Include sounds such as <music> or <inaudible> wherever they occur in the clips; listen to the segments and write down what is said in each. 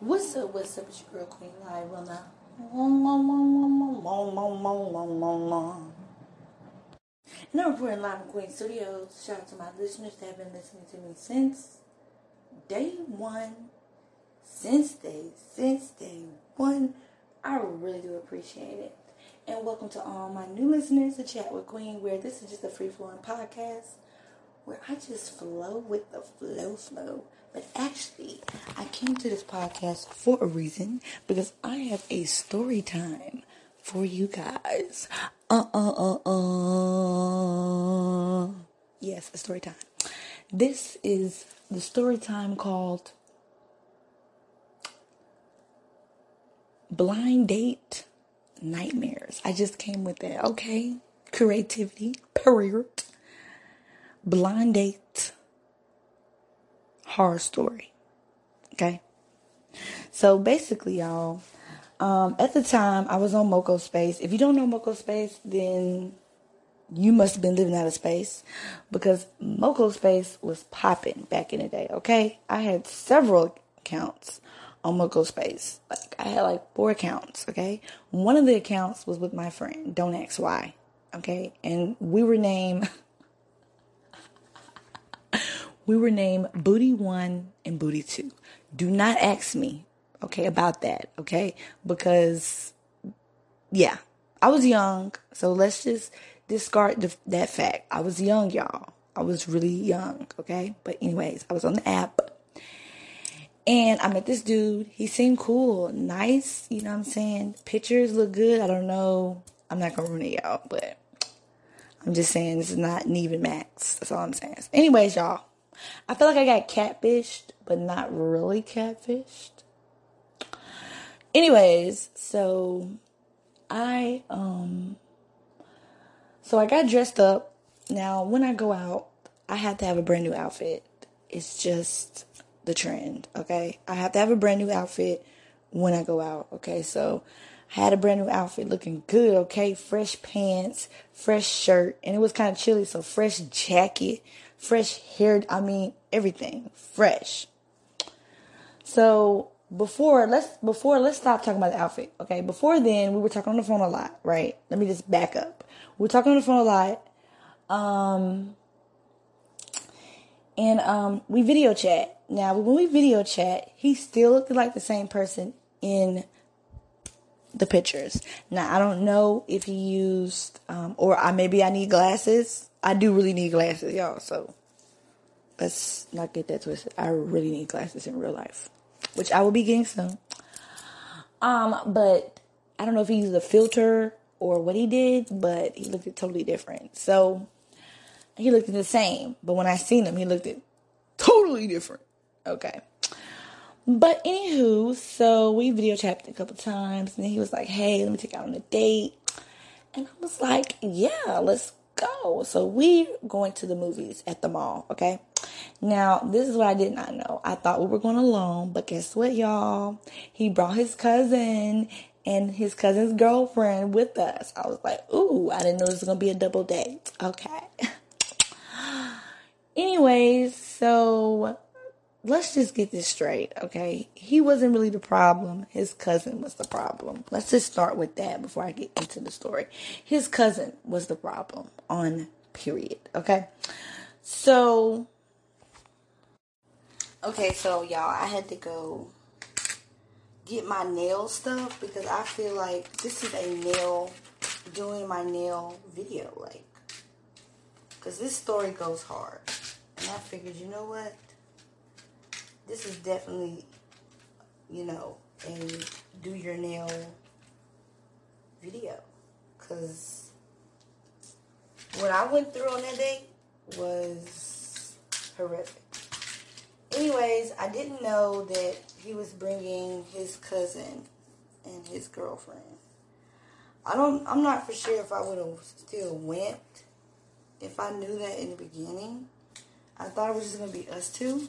What's up, what's up, it's your girl Queen now. And I'm recording live in Queen Studios. Shout out to my listeners that have been listening to me since day one. Since day, since day one. I really do appreciate it. And welcome to all my new listeners to Chat with Queen, where this is just a free flowing podcast where I just flow with the flow flow. But actually, I came to this podcast for a reason because I have a story time for you guys. Uh uh uh uh. Yes, a story time. This is the story time called Blind Date Nightmares. I just came with that. Okay. Creativity, period. Blind Date horror story. Okay. So basically, y'all, um, at the time I was on Moco Space. If you don't know Moco Space, then you must have been living out of space because Moco Space was popping back in the day. Okay. I had several accounts on Moco Space. Like I had like four accounts. Okay. One of the accounts was with my friend. Don't ask why. Okay. And we were named <laughs> we were named Booty One and Booty Two. Do not ask me, okay, about that, okay? Because, yeah, I was young, so let's just discard the, that fact. I was young, y'all. I was really young, okay? But, anyways, I was on the app. And I met this dude. He seemed cool, nice, you know what I'm saying? Pictures look good. I don't know. I'm not gonna ruin it, y'all, but I'm just saying this is not an even max. That's all I'm saying. Anyways, y'all, I feel like I got catfished, but not really catfished. Anyways, so I um so I got dressed up. Now, when I go out, I have to have a brand new outfit. It's just the trend, okay? I have to have a brand new outfit when I go out, okay? So I had a brand new outfit looking good, okay? Fresh pants, fresh shirt, and it was kind of chilly, so fresh jacket, fresh hair. I mean, everything fresh. So before let's before let's stop talking about the outfit. Okay, before then we were talking on the phone a lot, right? Let me just back up. We were talking on the phone a lot, um, and um, we video chat. Now when we video chat, he still looked like the same person in the pictures. Now I don't know if he used um, or I maybe I need glasses. I do really need glasses, y'all. So let's not get that twisted. I really need glasses in real life, which I will be getting soon. Um, but I don't know if he used a filter or what he did, but he looked totally different. So he looked the same, but when I seen him, he looked totally different. Okay. But anywho, so we video chatted a couple times, and he was like, "Hey, let me take you out on a date," and I was like, "Yeah, let's go." So we going to the movies at the mall. Okay. Now this is what I did not know. I thought we were going alone, but guess what, y'all? He brought his cousin and his cousin's girlfriend with us. I was like, "Ooh, I didn't know this was gonna be a double date." Okay. <laughs> Anyways, so let's just get this straight, okay? He wasn't really the problem. His cousin was the problem. Let's just start with that before I get into the story. His cousin was the problem on period, okay? So Okay, so y'all, I had to go get my nail stuff because I feel like this is a nail doing my nail video like because this story goes hard and I figured you know what this is definitely, you know, a do your nail video. Because what I went through on that day was horrific. Anyways, I didn't know that he was bringing his cousin and his girlfriend. I don't. I'm not for sure if I would have still went if I knew that in the beginning. I thought it was just gonna be us two.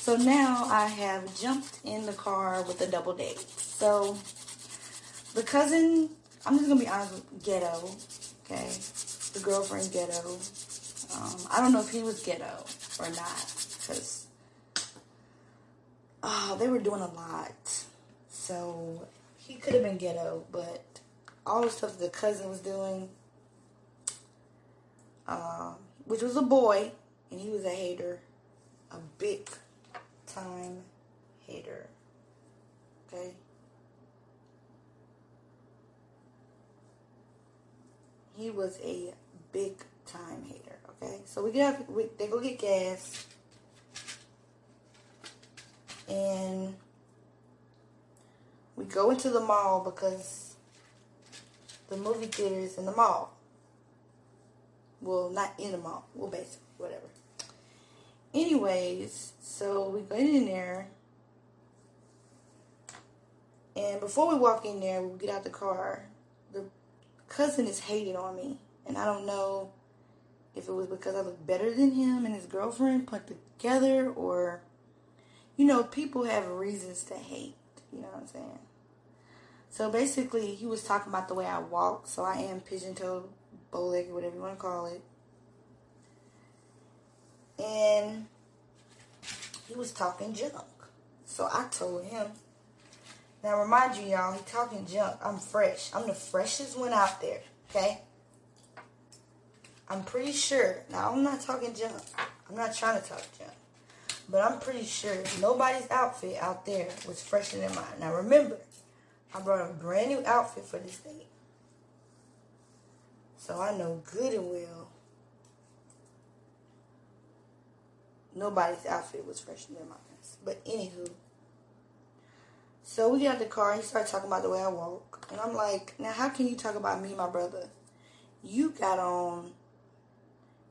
So now I have jumped in the car with a double date. So the cousin, I'm just gonna be honest ghetto, okay? The girlfriend ghetto. Um, I don't know if he was ghetto or not, because oh, they were doing a lot. So he could have been ghetto, but all the stuff the cousin was doing, um, which was a boy, and he was a hater, a big time hater. Okay. He was a big time hater. Okay, so we get up, we, they go get gas, and we go into the mall because the movie theater is in the mall. Well, not in the mall. Well, basically, whatever. Anyways, so we go in there. And before we walk in there, we get out the car. The cousin is hating on me. And I don't know if it was because I look better than him and his girlfriend put together or, you know, people have reasons to hate. You know what I'm saying? So basically, he was talking about the way I walk. So I am pigeon toed, bow legged, whatever you want to call it. And he was talking junk. So I told him. Now remind you, y'all, he talking junk. I'm fresh. I'm the freshest one out there. Okay. I'm pretty sure. Now I'm not talking junk. I'm not trying to talk junk. But I'm pretty sure nobody's outfit out there was fresher than mine. Now remember, I brought a brand new outfit for this date. So I know good and well nobody's outfit was fresher than mine. But anywho. So we got out the car and he started talking about the way I walk. And I'm like, now how can you talk about me my brother? You got on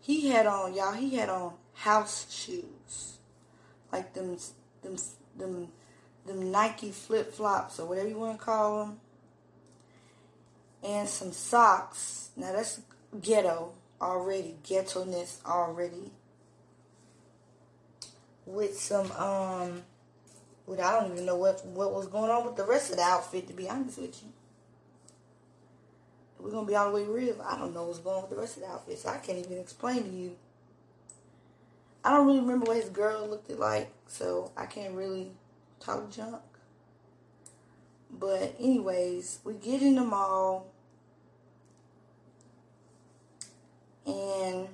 he had on y'all, he had on house shoes. Like them them them them Nike flip flops or whatever you want to call them, and some socks. Now that's ghetto already, ghetto ness already. With some um, with I don't even know what what was going on with the rest of the outfit. To be honest with you, we're gonna be all the way real. I don't know what's going on with the rest of the outfit, so I can't even explain to you. I don't really remember what his girl looked like, so I can't really talk junk. But anyways, we get in the mall and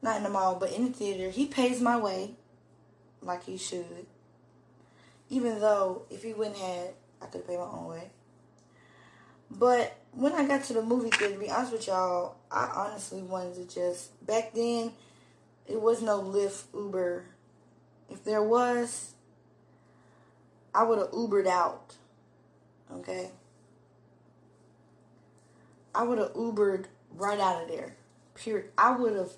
not in the mall, but in the theater. He pays my way like he should. Even though if he wouldn't have, I could have paid my own way. But when I got to the movie theater, to be honest with y'all, I honestly wanted to just back then it was no Lyft Uber. If there was, I would have Ubered out. Okay? I would have Ubered right out of there. Period. I would have,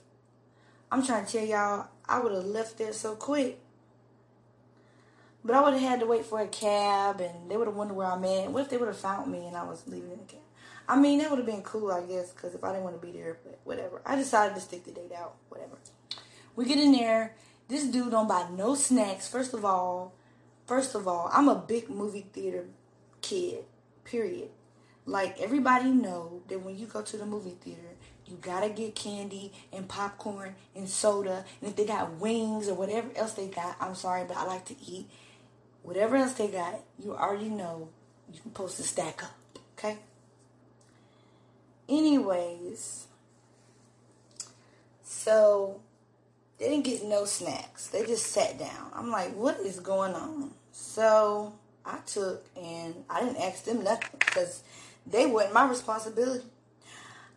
I'm trying to tell y'all, I would have left there so quick. But I would have had to wait for a cab and they would have wondered where I'm at. What if they would have found me and I was leaving in the cab? I mean, that would have been cool, I guess, because if I didn't want to be there, but whatever. I decided to stick the date out, whatever. We get in there. This dude don't buy no snacks. First of all, first of all, I'm a big movie theater kid. Period. Like everybody know that when you go to the movie theater, you gotta get candy and popcorn and soda. And if they got wings or whatever else they got, I'm sorry, but I like to eat. Whatever else they got, you already know you're supposed to stack up. Okay? Anyways, so they didn't get no snacks. They just sat down. I'm like, what is going on? So I took and I didn't ask them nothing because they weren't my responsibility.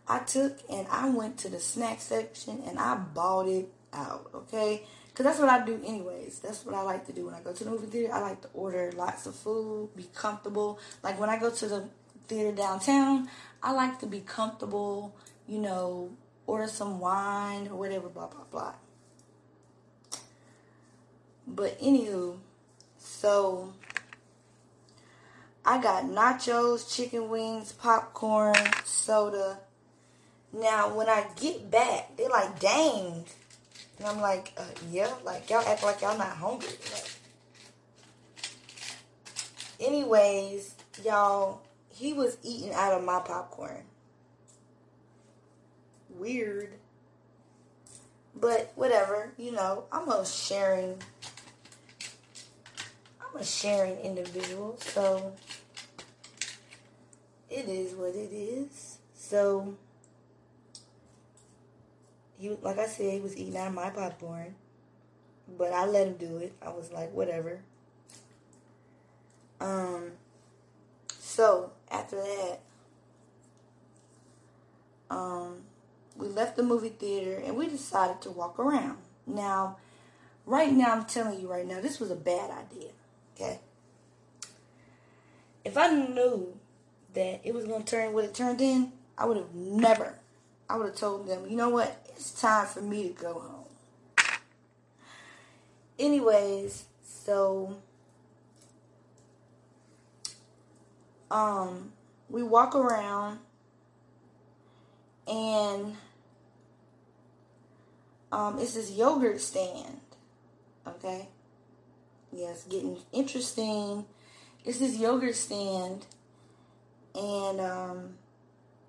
I took and I went to the snack section and I bought it out, okay? Because that's what I do anyways. That's what I like to do when I go to the movie theater. I like to order lots of food, be comfortable. Like when I go to the theater downtown, I like to be comfortable, you know, order some wine or whatever, blah, blah, blah. But anywho, so I got nachos, chicken wings, popcorn, soda. Now when I get back, they're like, dang. And I'm like, uh, yeah, like y'all act like y'all not hungry. Like, anyways, y'all, he was eating out of my popcorn. Weird. But whatever, you know, I'm a sharing I'm a sharing individual, so it is what it is. So he, like I said, he was eating out of my popcorn, but I let him do it. I was like, whatever. Um. So after that, um, we left the movie theater and we decided to walk around. Now, right now, I'm telling you right now, this was a bad idea. Okay. If I knew that it was going to turn what it turned in, I would have never, I would have told them, you know what, it's time for me to go home. Anyways, so, um, we walk around and um, it's this yogurt stand. Okay. Yes, getting interesting. It's this yogurt stand, and um,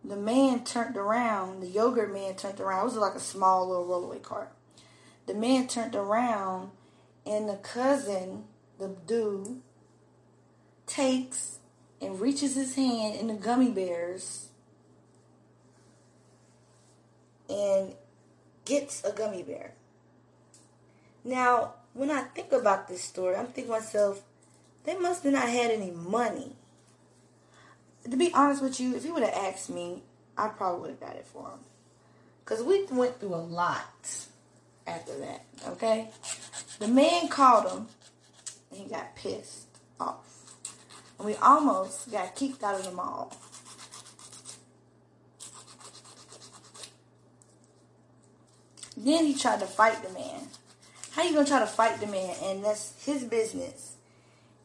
the man turned around. The yogurt man turned around. It was like a small little rollaway cart. The man turned around, and the cousin, the dude, takes and reaches his hand in the gummy bears and gets a gummy bear. Now, when I think about this story, I'm thinking myself, they must have not had any money. To be honest with you, if he would have asked me, I probably would have got it for him. Because we went through a lot after that, okay? The man called him, and he got pissed off. And we almost got kicked out of the mall. Then he tried to fight the man. How you gonna try to fight the man and that's his business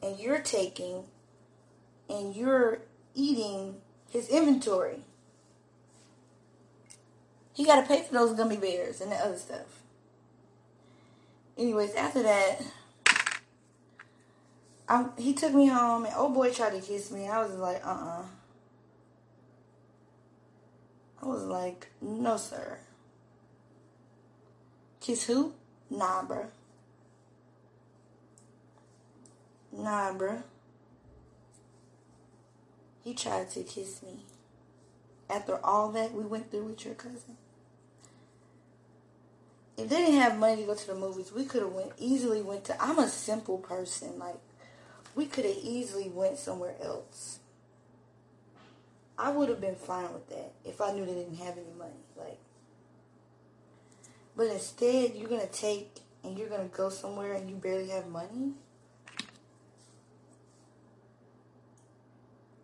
and you're taking and you're eating his inventory. He gotta pay for those gummy bears and the other stuff. Anyways, after that, I, he took me home and old boy tried to kiss me. I was like, uh-uh. I was like, no, sir. Kiss who? Nah, bruh. Nah, bruh. He tried to kiss me. After all that we went through with your cousin. If they didn't have money to go to the movies, we could have went easily went to I'm a simple person. Like we could have easily went somewhere else. I would have been fine with that if I knew they didn't have any money. Like but instead, you're to take and you're to go somewhere and you barely have money?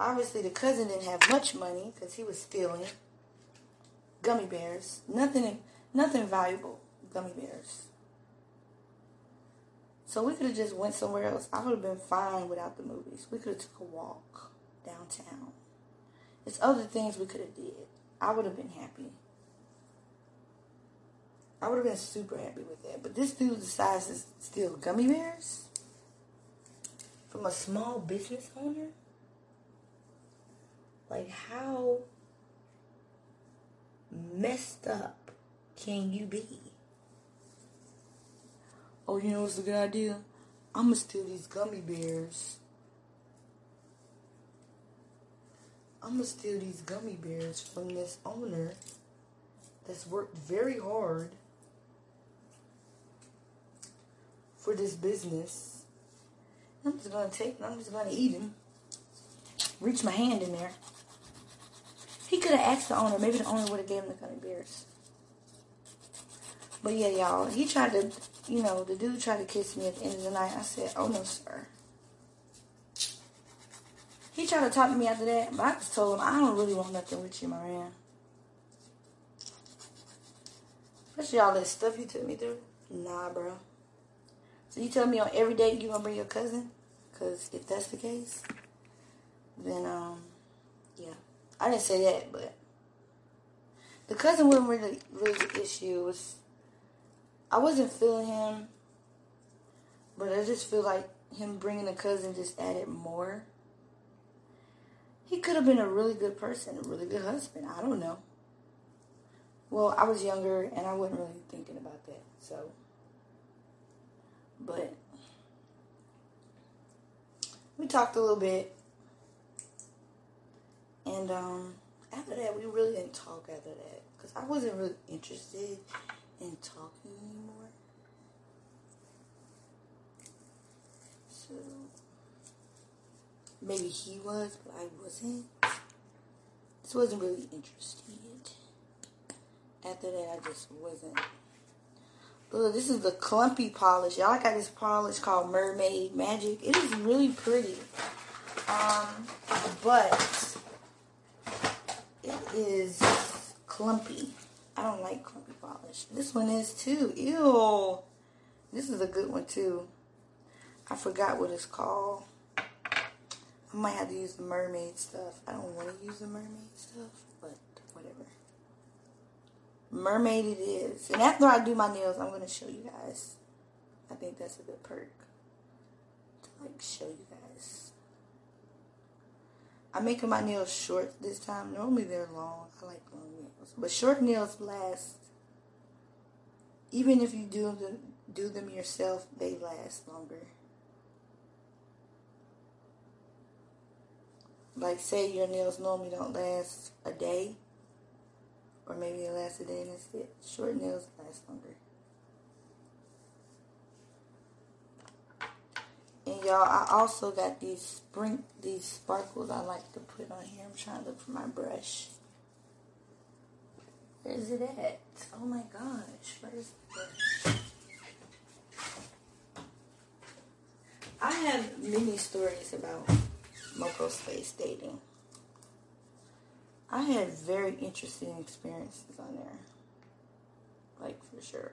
Obviously, the cousin didn't have much money because he was stealing gummy bears. Nothing, nothing valuable gummy bears. So we could have just went somewhere else. I would have been fine without the movies. We could have took a walk downtown. There's other things we could have did. I would have been happy. I would have been super happy with that. But this dude decides to steal gummy bears from a small business owner? Like, how messed up can you be? Oh, you know what's a good idea? I'm gonna steal these gummy bears. I'm gonna steal these gummy bears from this owner that's worked very hard for this business. I'm just gonna take I'm just gonna eat them. Reach my hand in there. He could have asked the owner. Maybe the owner would have gave him the gummy bears. But yeah, y'all, he tried to, you know, the dude tried to kiss me at the end of the night. I said, oh no, sir. He tried to talk to me after that, but I just told him, I don't really want nothing with you, my man. Especially all that stuff you took me through. Nah, bro. So you tell me on every date you gonna bring your cousin? Cause if that's the case, then um, yeah, I didn't say that, but the cousin wasn't really really the issue. Was I wasn't feeling him, but I just feel like him bringing a cousin just added more. He could have been a really good person, a really good husband. I don't know. Well, I was younger and I wasn't really thinking about that, so. But we talked a little bit. And um, after that, we really didn't talk after that. Because I wasn't really interested in talking anymore. So, maybe he was, but I wasn't. This wasn't really interested. After that, I just wasn't. Look, this is the clumpy polish. Y'all got this polish called Mermaid Magic. It is really pretty. Um, but is clumpy. I don't like clumpy polish. This one is too. Ew. This is a good one too. I forgot what it's called. I might have to use the mermaid stuff. I don't want to use the mermaid stuff, but whatever. Mermaid it is. And after I do my nails, I'm going to show you guys. I think that's a good perk. To like show you guys. I'm making my nails short this time. Normally they're long. I like long nails. But short nails last. Even if you do them, do them yourself, they last longer. Like say your nails normally don't last a day. Or maybe it lasts a day and it's it. Short nails last longer. Y'all, I also got these spring these sparkles I like to put on here. I'm trying to look for my brush. Where is it at? Oh my gosh, where is the brush? I have many stories about Moco Space dating. I had very interesting experiences on there. Like, for sure.